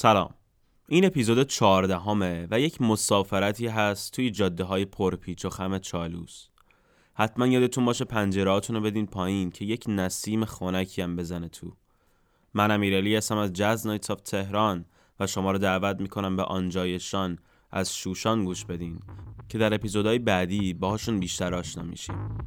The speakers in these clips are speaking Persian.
سلام. این اپیزود چهاردهمه و یک مسافرتی هست توی جاده های پرپیچ و خم چالوس. حتما یادتون باشه پنجرهاتون رو بدین پایین که یک نسیم خنکی هم بزنه تو. من امیرعلی هستم از جاز نایتس آف تهران و شما رو دعوت می‌کنم به آنجایشان. از شوشان گوش بدین که در اپیزودهای بعدی باهاشون بیشتر آشنا میشیم.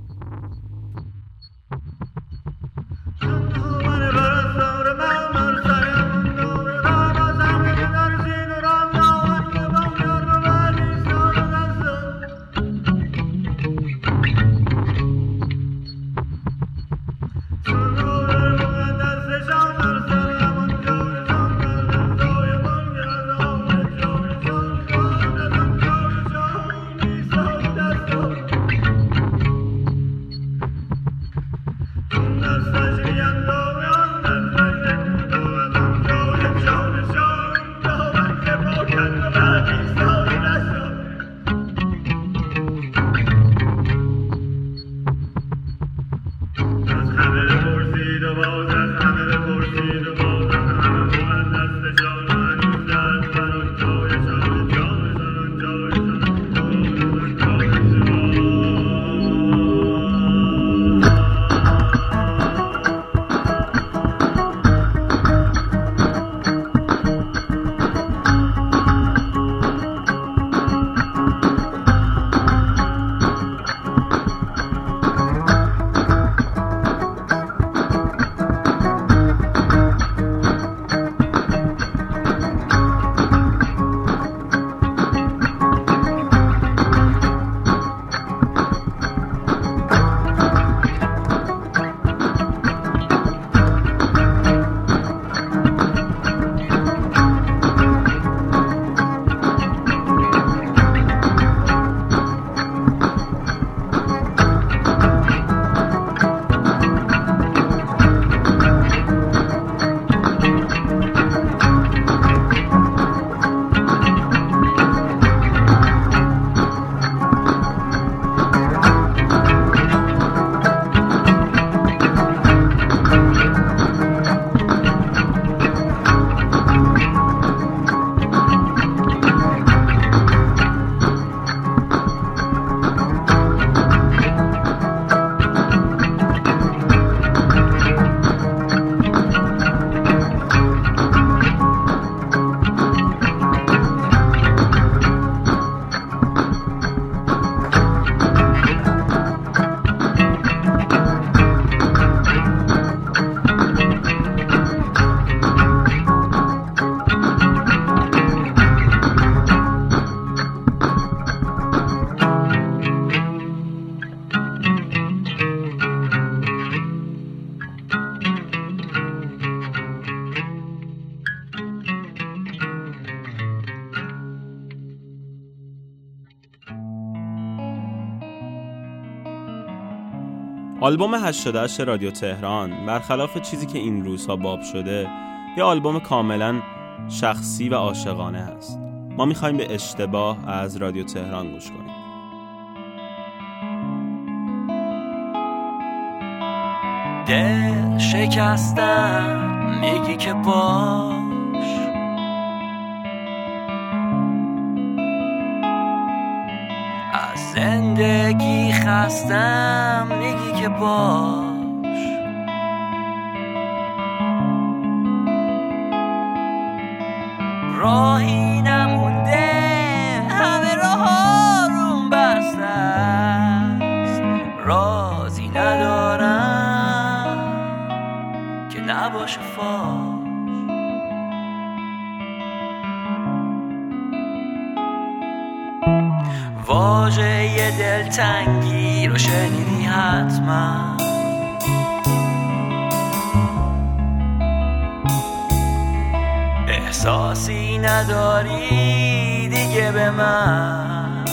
آلبوم 88 رادیو تهران برخلاف چیزی که این روزها باب شده یه آلبوم کاملا شخصی و عاشقانه است ما می‌خوایم به اشتباه از رادیو تهران گوش کنیم. دل شکستم میگی که باش زندگی خستم میگی که باش. راهی نمونده یه دلتنگی رو شنیدی حتما. احساسی نداری دیگه به من.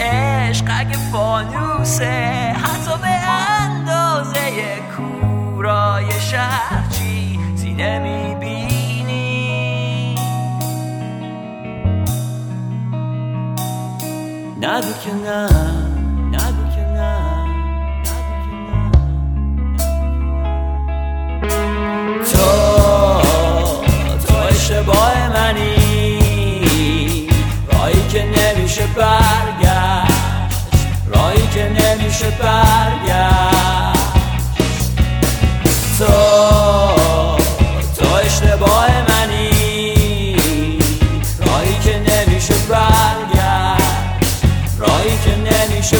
عشق اگه فانوسه حتی به اندازه کورای شهر چیزی نمی‌بینی نگو که نه نگو که نه تو تو اشتباه منی رایی که نمیشه برگشت رایی که نمیشه برگشت. که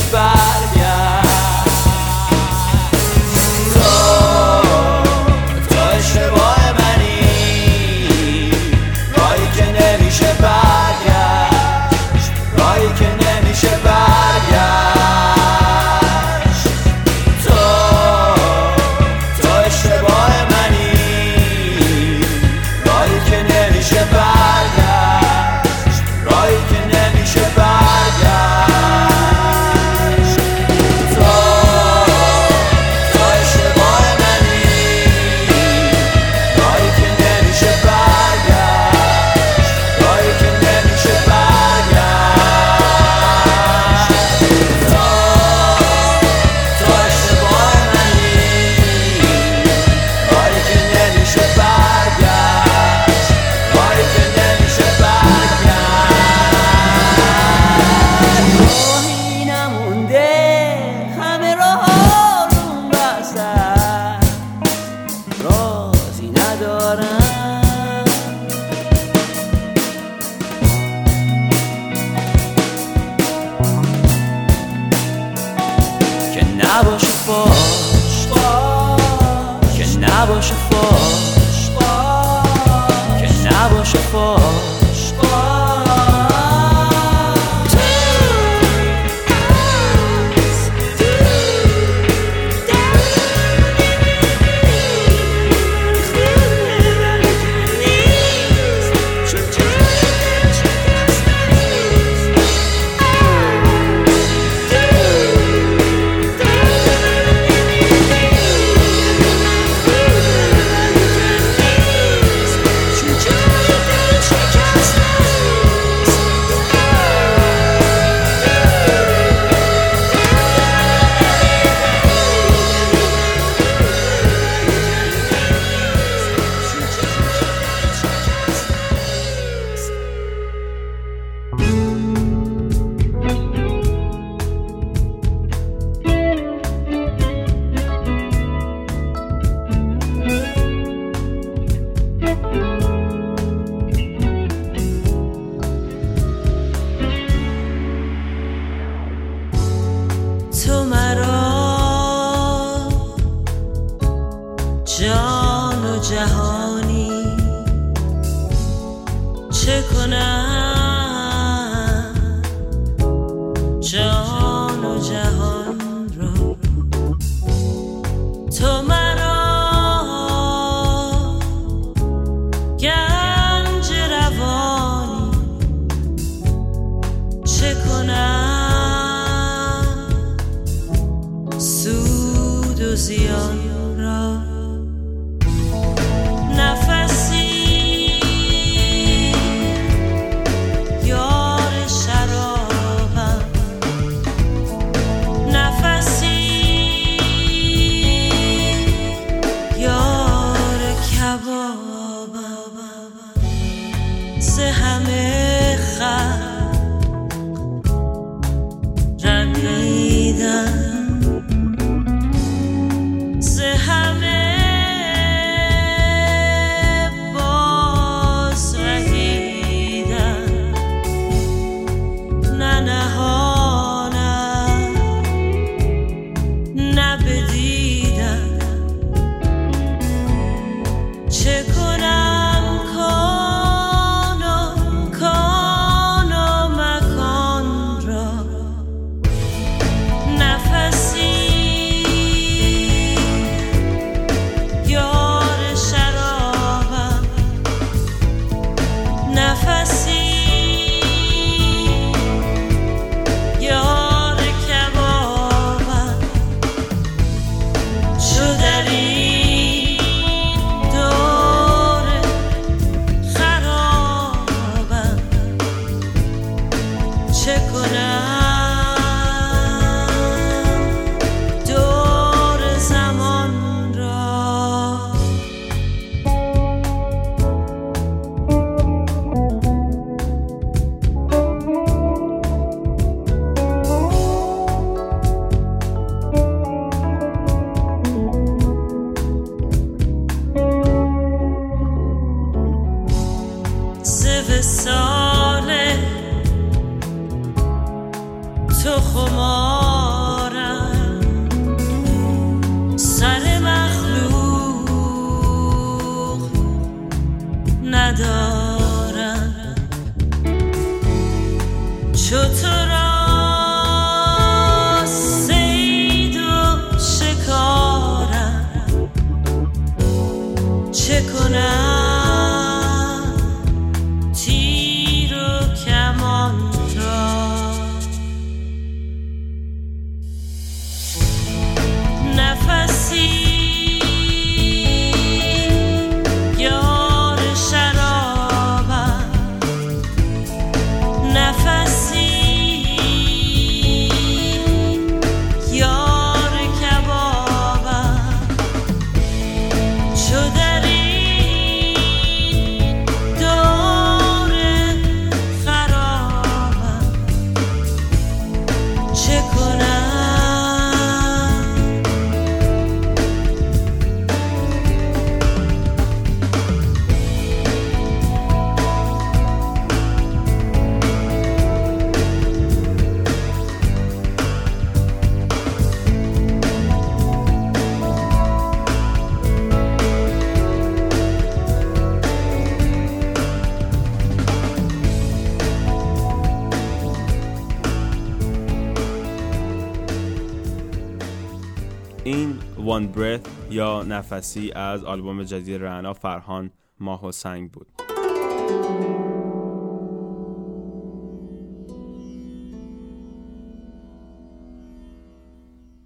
One Breath یا نفسی از آلبوم جدید رعنا فرهان ماه و سنگ بود.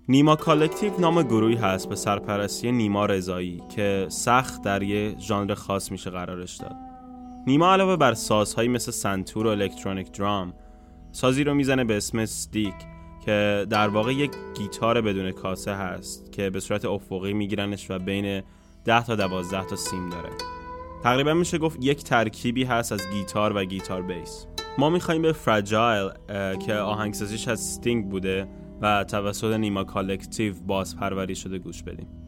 نیما Collective نام گروهی هست به سرپرستی نیما رضایی که سخت در یه ژانر خاص میشه قرارش داد. نیما علاوه بر سازهایی مثل سنتور و electronic drum سازی رو می‌زنه به اسم stick. که در واقع یک گیتار بدون کاسه هست که به صورت افقی میگیرنش و بین 10 تا 12 تا سیم داره. تقریبا میشه گفت یک ترکیبی هست از گیتار و گیتار bass. ما می‌خوایم به Fragile که آهنگسازیش از Sting بوده و توسط نیما Collective باز پروری شده گوش بدیم.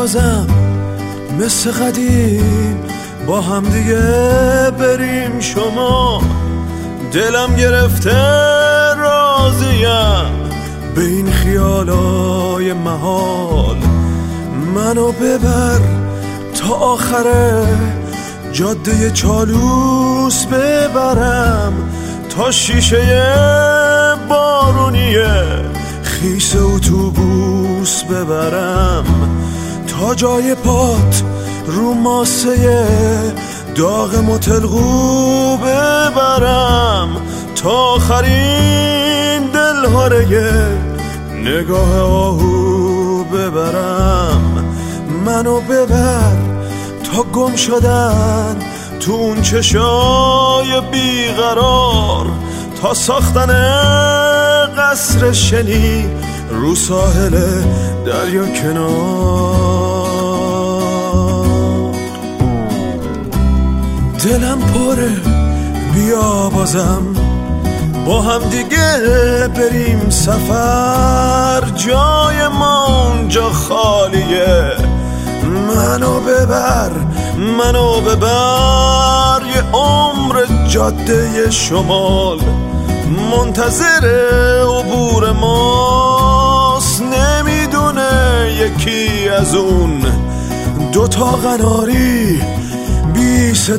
بازم مثل قدیم با هم دیگه بریم. شما دلم گرفته راضیم به این خیالای محال. منو ببر تا آخره جاده چالوس ببرم تا شیشه بارونیه خیس اتوبوس ببرم. جای پات رو ماسه داغ متلقو ببرم تا آخرین دلهاره نگاه آهو ببرم. منو ببر تا گم شدن تو اون چشای بیقرار تا ساختن قصر شنی رو ساحل دریا کنار. دلم پره. بیا بازم. با هم دیگه بریم سفر. جای ما اونجا خالیه. منو ببر منو ببر. یه عمر جاده شمال. منتظر عبور ماست. نمی‌دونه یکی از اون. دوتا قناری بی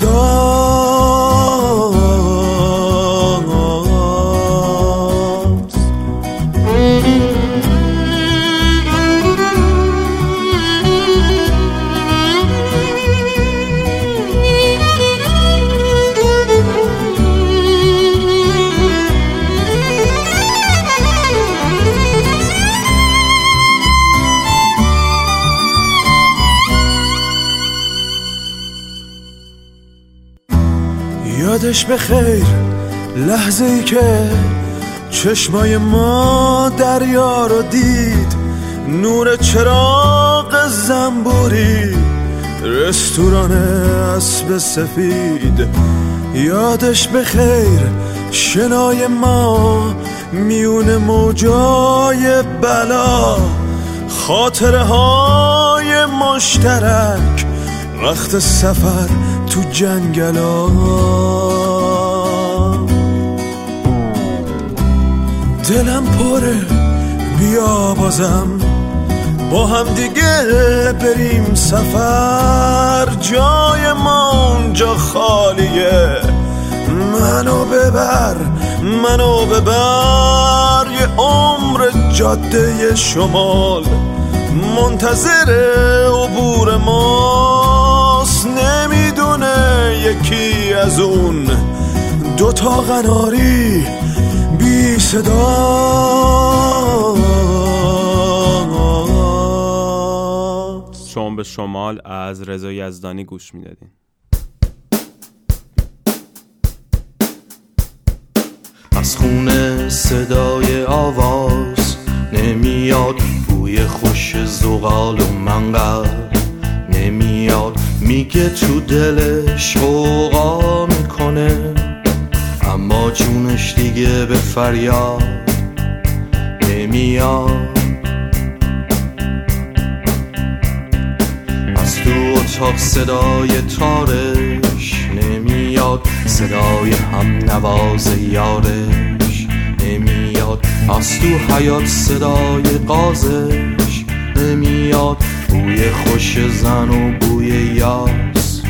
یادش بخیر لحظه ای که چشمای ما دریا رو دید نور چراغ زنبوری رستوران اسب سفید. یادش بخیر شنای ما میون موجای بلا. خاطره های مشترک وقت سفر تو جنگلا. دلم پره. بیا بازم. با هم دیگه بریم سفر. جای ما اونجا خالیه. منو ببر منو ببر. یه عمر جاده شمال. منتظر عبور ماست. نمی‌دونه یکی از اون. دوتا قناری. بی صدا. شما به شمال از رضا یزدانی گوش می‌دادین. از خونه صدای آواز نمیاد بوی خوش زغال و منقل. نمیاد میگه تو دلش غوغا می‌کنه. اما جونش دیگه به فریاد نمیاد. از تو اتاق صدای تارش نمیاد. صدای هم نواز یارش نمیاد. از تو حیات صدای قازش نمیاد. بوی خوش زن و بوی یاس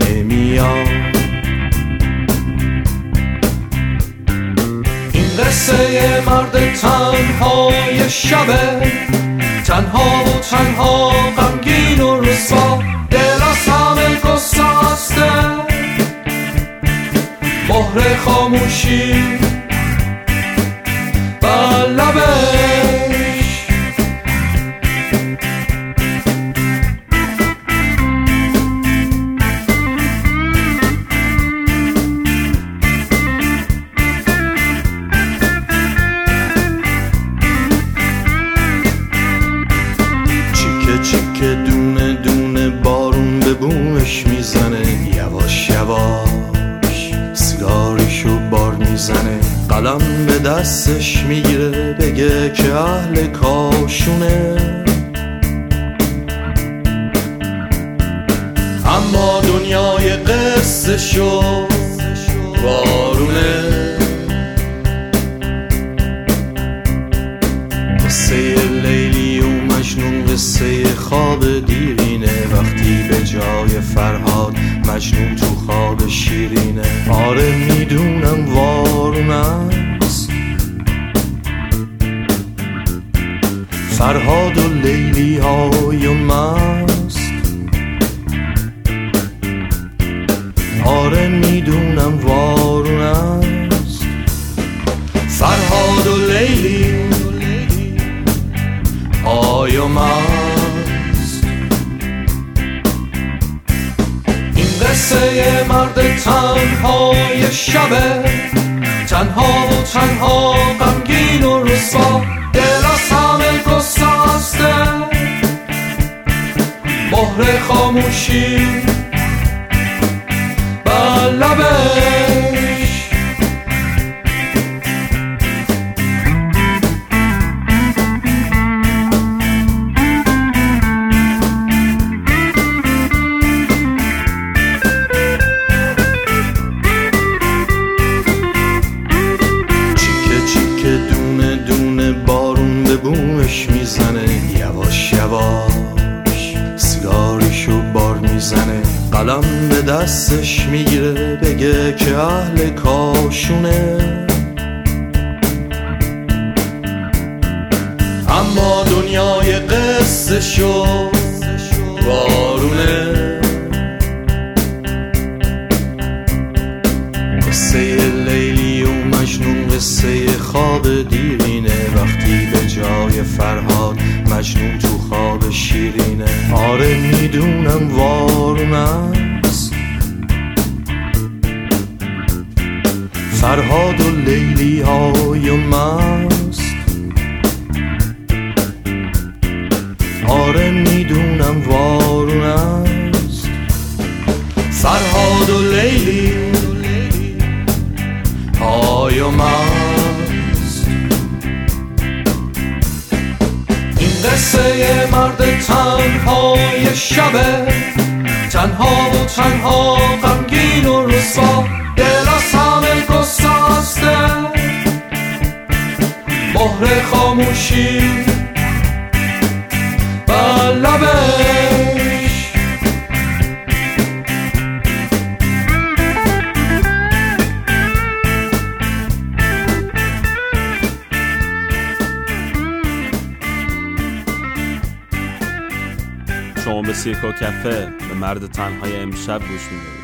نمیاد. قصه مرد تنهای شبه. تنها و تنها غمگین و رسوا دل از همه گسسته. مهر خاموشی بر لبش می‌زنه. قلم به دستش می‌گیره بگه که اهل کاشونه. اما دنیای قصه شو بارونه. قصه لیلی و مجنون قصه خوابه به جای فرهاد مجنون تو خواب شیرینه. آره می‌دونم وارون است. فرهاد و لیلی های مست. آره می‌دونم وارون است. فرهاد و لیلی های مست. قصه مرد تنهای شبه تنها و تنها غمگین و رسوا دل از همه گسسته مهر خاموشی بر بگه به کفه به مرد تنهای امشب گوش می‌دهید.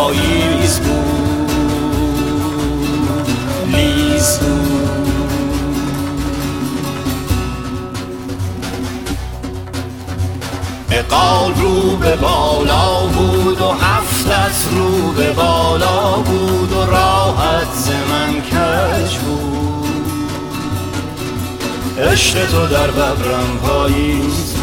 پاییز بود لیز بود. اقال رو به بالا بود و هفتت رو به بالا بود و راحت ز من کج بود. عشق تو در ببرم پاییز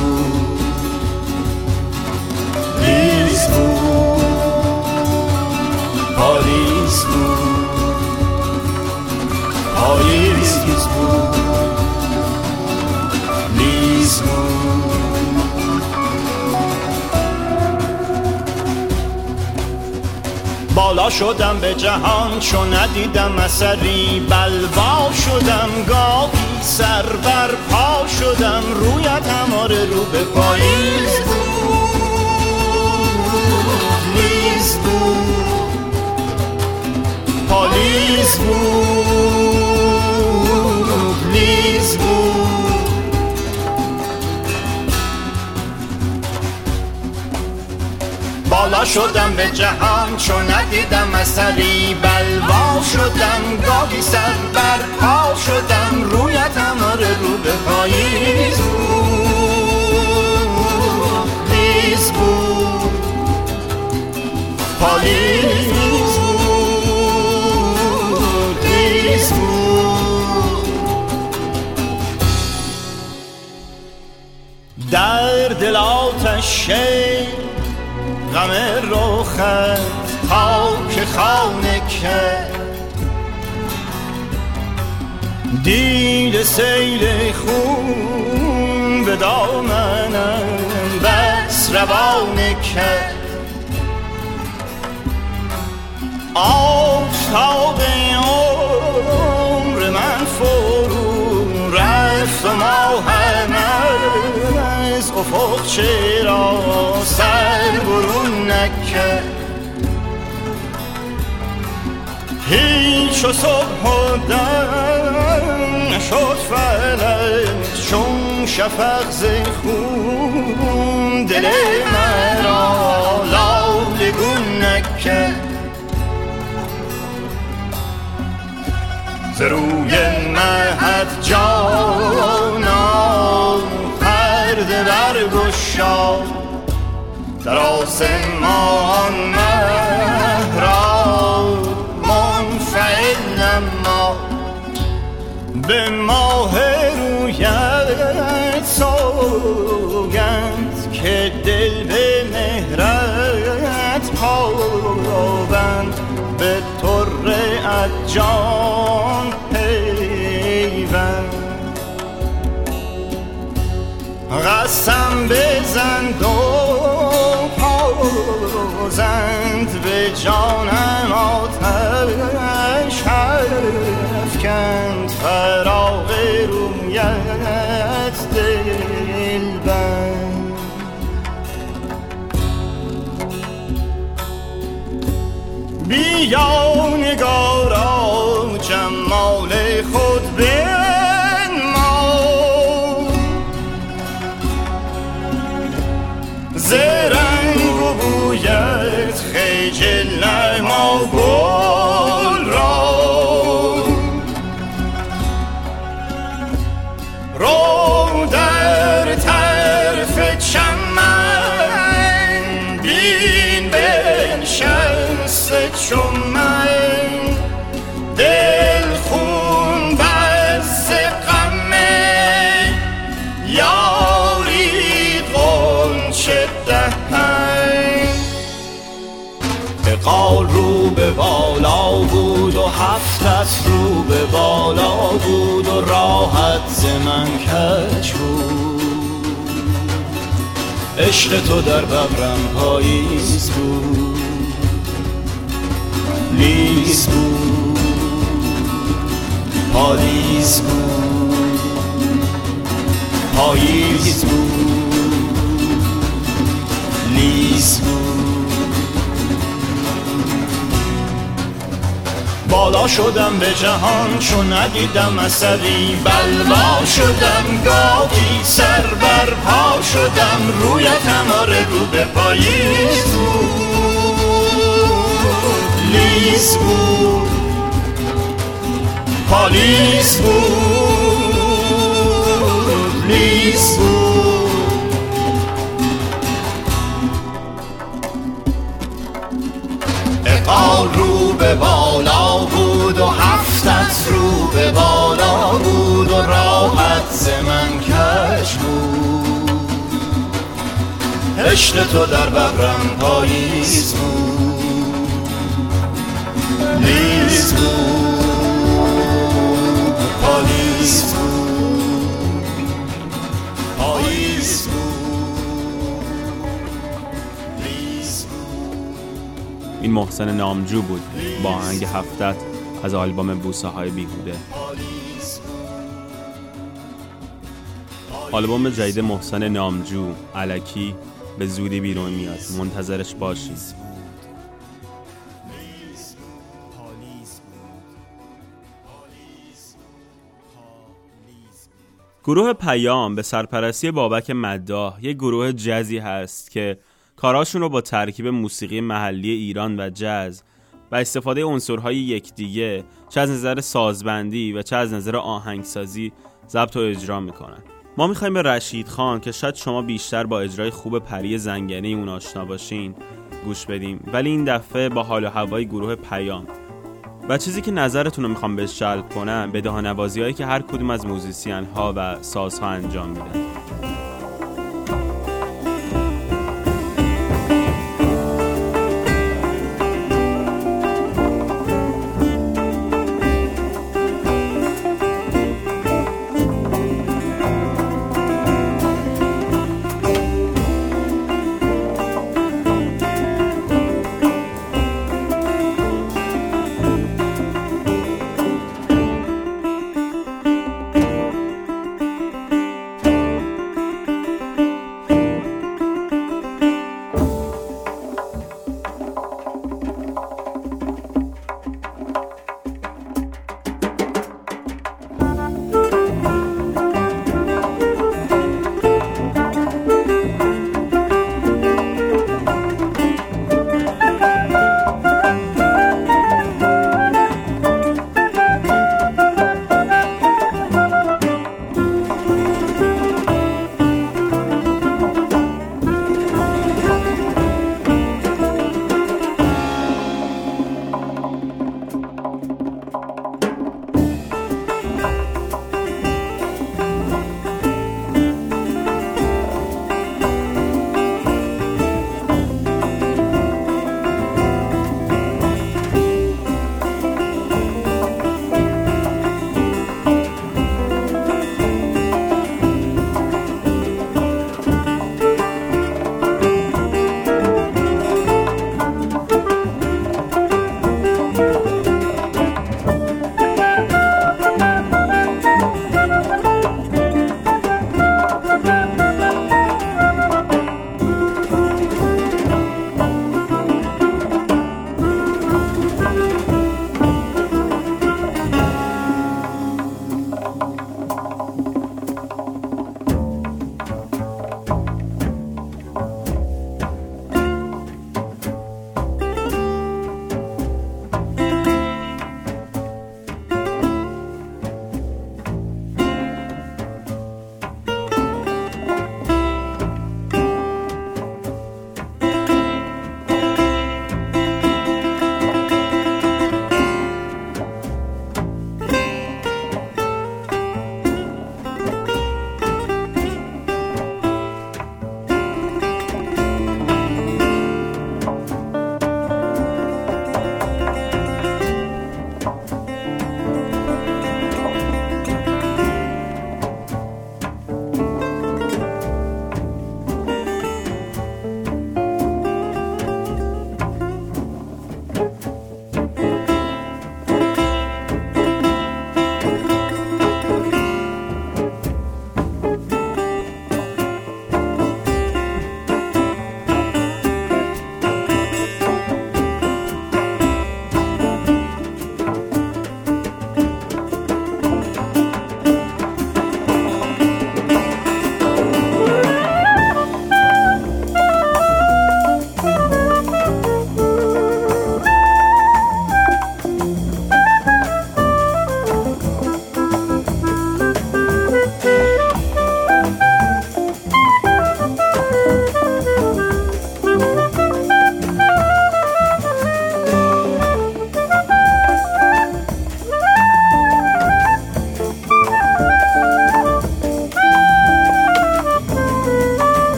بالا شدم به جهان چو ندیدم اثری بلوا شدم گاهی سر بر پا شدم رویت هماره رو به پاییز بود نیز بود بود. بالا شدم به جهان چون ندیدم اثری. بلوا شدم گاهی سر بر پا شدم. رویت هماره رو به پاییز بود. لیز بود. پالیز شیر غم روخت تا که خانه کرد. دید سیل خون به دامنم بس روانه کرد. آفتاب عمر افق چرا سر برون نکرد هیچ و صبح و نشد فلک چون شفق ز خون دل مرا لالگون نکرد ز روی مهد جانا پرده برگشا در آسمان مهرا منفعل نما به ماه رویت سوگند که دل به مهرت پابند به طره جان قسم بزند و پازند به جانم آتش افکند فراغ رویت دل بند. بیا نگارا جمال هفتت رو به بالا بود و راحت ز من کج بود. عشق تو در ببرم پاییز بود. لیز بود. پالیز بود. پاییز بود. لیز بود. بالا شدم به جهان چون ندیدم اثری. بلوا شدم گاهی سر بر پا شدم رویت هماره رو به پاییز بود لیز بود. پالیز بود. لیز بود. رو به بالا بود و هفتت رو به بالا بود و راحت ز من کش بود. عشق تو در ببرم پاییز بود. لیز بود. این محسن نامجو بود. با آهنگ هفتت از آلبوم بوسه های بیهوده. آلبوم جدید محسن نامجو علکی به زودی بیرون میاد. منتظرش باشید. گروه پیام به سرپرستی بابک مداح یک گروه جزی هست که کاراشون رو با ترکیب موسیقی محلی ایران و جز و استفاده عنصرهای یکدیگه چه از نظر سازبندی و چه از نظر آهنگسازی ضبط و اجرا می‌کنن. ما می‌خوایم به رشید خان که شاید شما بیشتر با اجرای خوب پری زنگنه اون آشنا باشین گوش بدیم. ولی این دفعه با حال و هوای گروه پیام. و چیزی که نظرتون رو می‌خوام بهش جلب کنم به دهانوازی هایی که هر کدوم از موزیسین ها و سازها انجام میدن.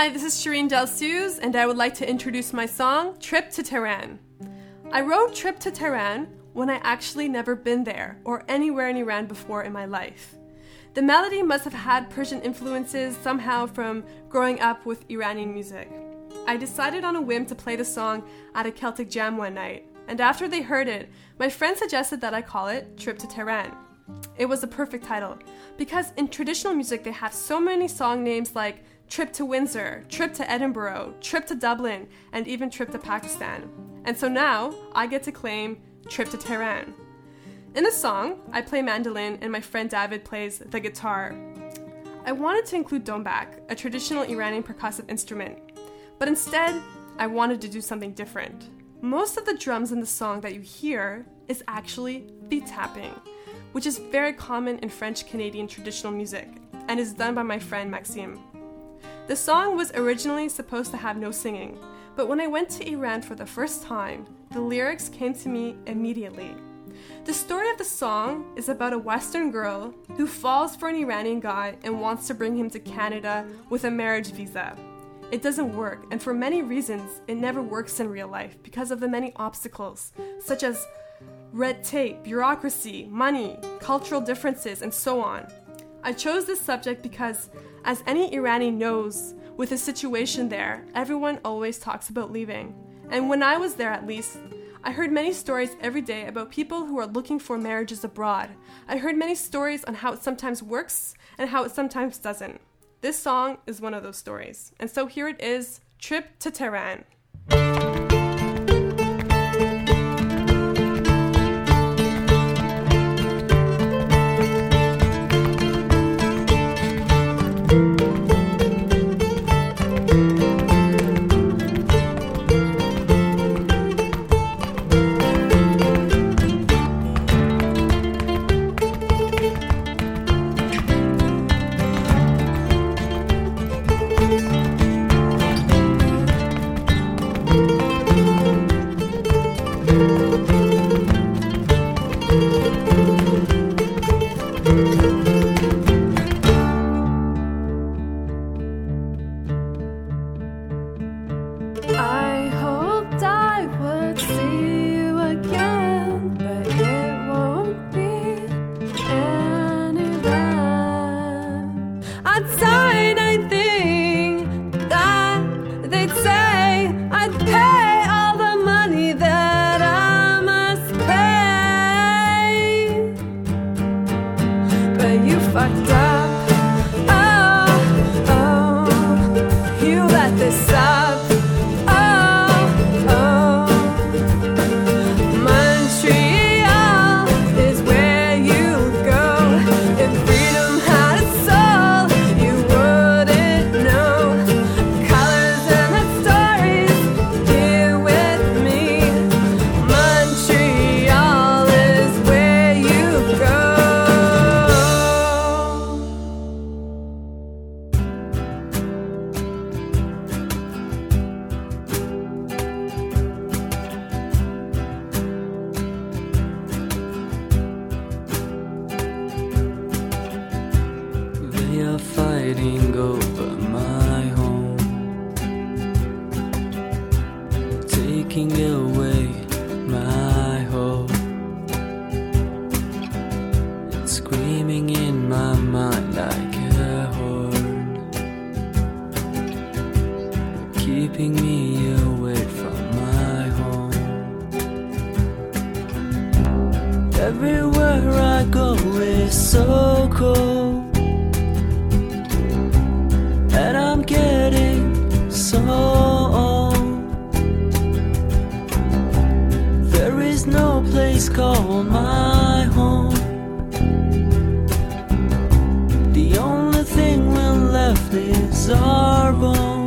Hi, this is Shireen Delsuze, and I would like to introduce my song, Trip to Tehran. I wrote Trip to Tehran when I actually never been there or anywhere in Iran before in my life. The melody must have had Persian influences somehow from growing up with Iranian music. I decided on a whim to play the song at a Celtic jam one night, and after they heard it, my friend suggested that I call it Trip to Tehran. It was the perfect title because in traditional music they have so many song names like Trip to Windsor, Trip to Edinburgh, Trip to Dublin, and even Trip to Pakistan. And so now I get to claim Trip to Tehran. In the song, I play mandolin and my friend David plays the guitar. I wanted to include dombak, a traditional Iranian percussive instrument, but instead, I wanted to do something different. Most of the drums in the song that you hear is actually beat tapping, which is very common in French Canadian traditional music and is done by my friend Maxime. The song was originally supposed to have no singing, but when I went to Iran for the first time, the lyrics came to me immediately. The story of the song is about a Western girl who falls for an Iranian guy and wants to bring him to Canada with a marriage visa. It doesn't work, and for many reasons, it never works in real life because of the many obstacles, such as red tape, bureaucracy, money, cultural differences, and so on. I chose this subject because, as any Iranian knows, with the situation there, everyone always talks about leaving. And when I was there, at least, I heard many stories every day about people who are looking for marriages abroad. I heard many stories on how it sometimes works and how it sometimes doesn't. This song is one of those stories. And so here it is Trip to Tehran. marble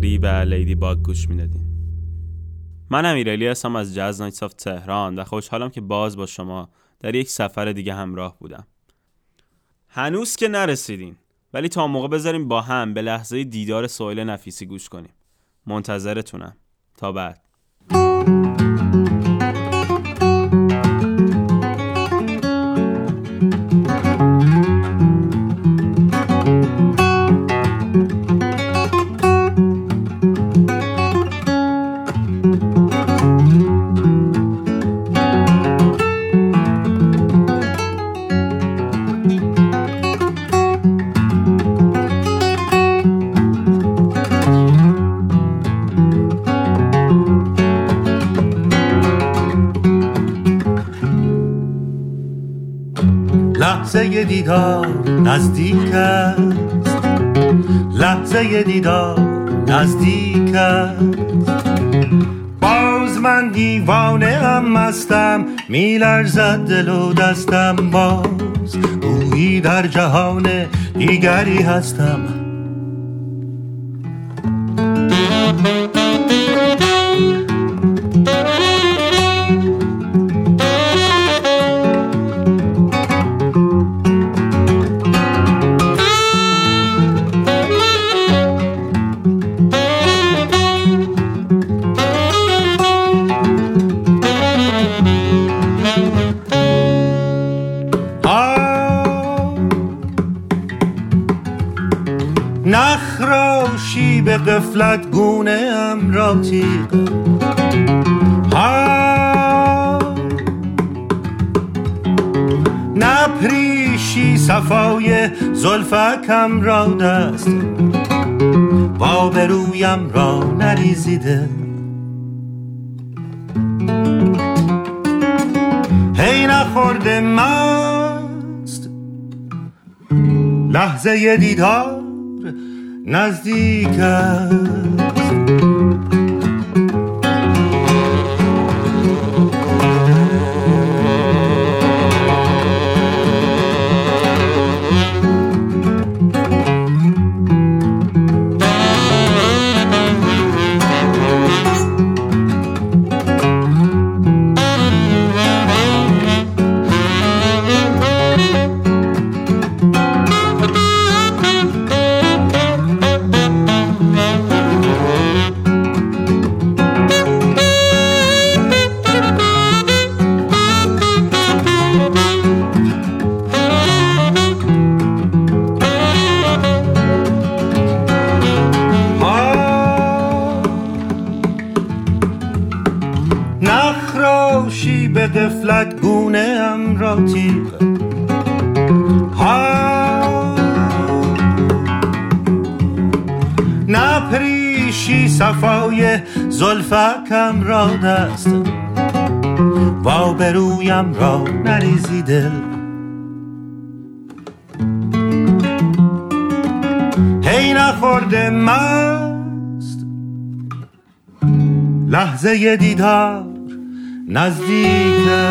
باکتری و Ladybug گوش می‌دادین. من امیرعلی هستم از Jazz Nights of Tehran و خوشحالم که باز با شما در یک سفر دیگه همراه بودم. هنوز که نرسیدین ولی تا موقع بذاریم با هم به لحظه دیدار سویل نفیسی گوش کنیم. منتظرتونم. تا بعد. دیدار نزدیک است. لحظه دیدار نزدیک است. باز من دیوانه هم مستم میلرزد دل و دستم باز. گویی در جهان دیگری هستم. قفلت گونه ام را تیغ. نپریشی صفای زلفکم را دست. با برویم را نریزیده. هی نخورده مست. لحظه دیدار. نزدیک دل. هی نخورده مست. لحظه دیدار نزدیکه.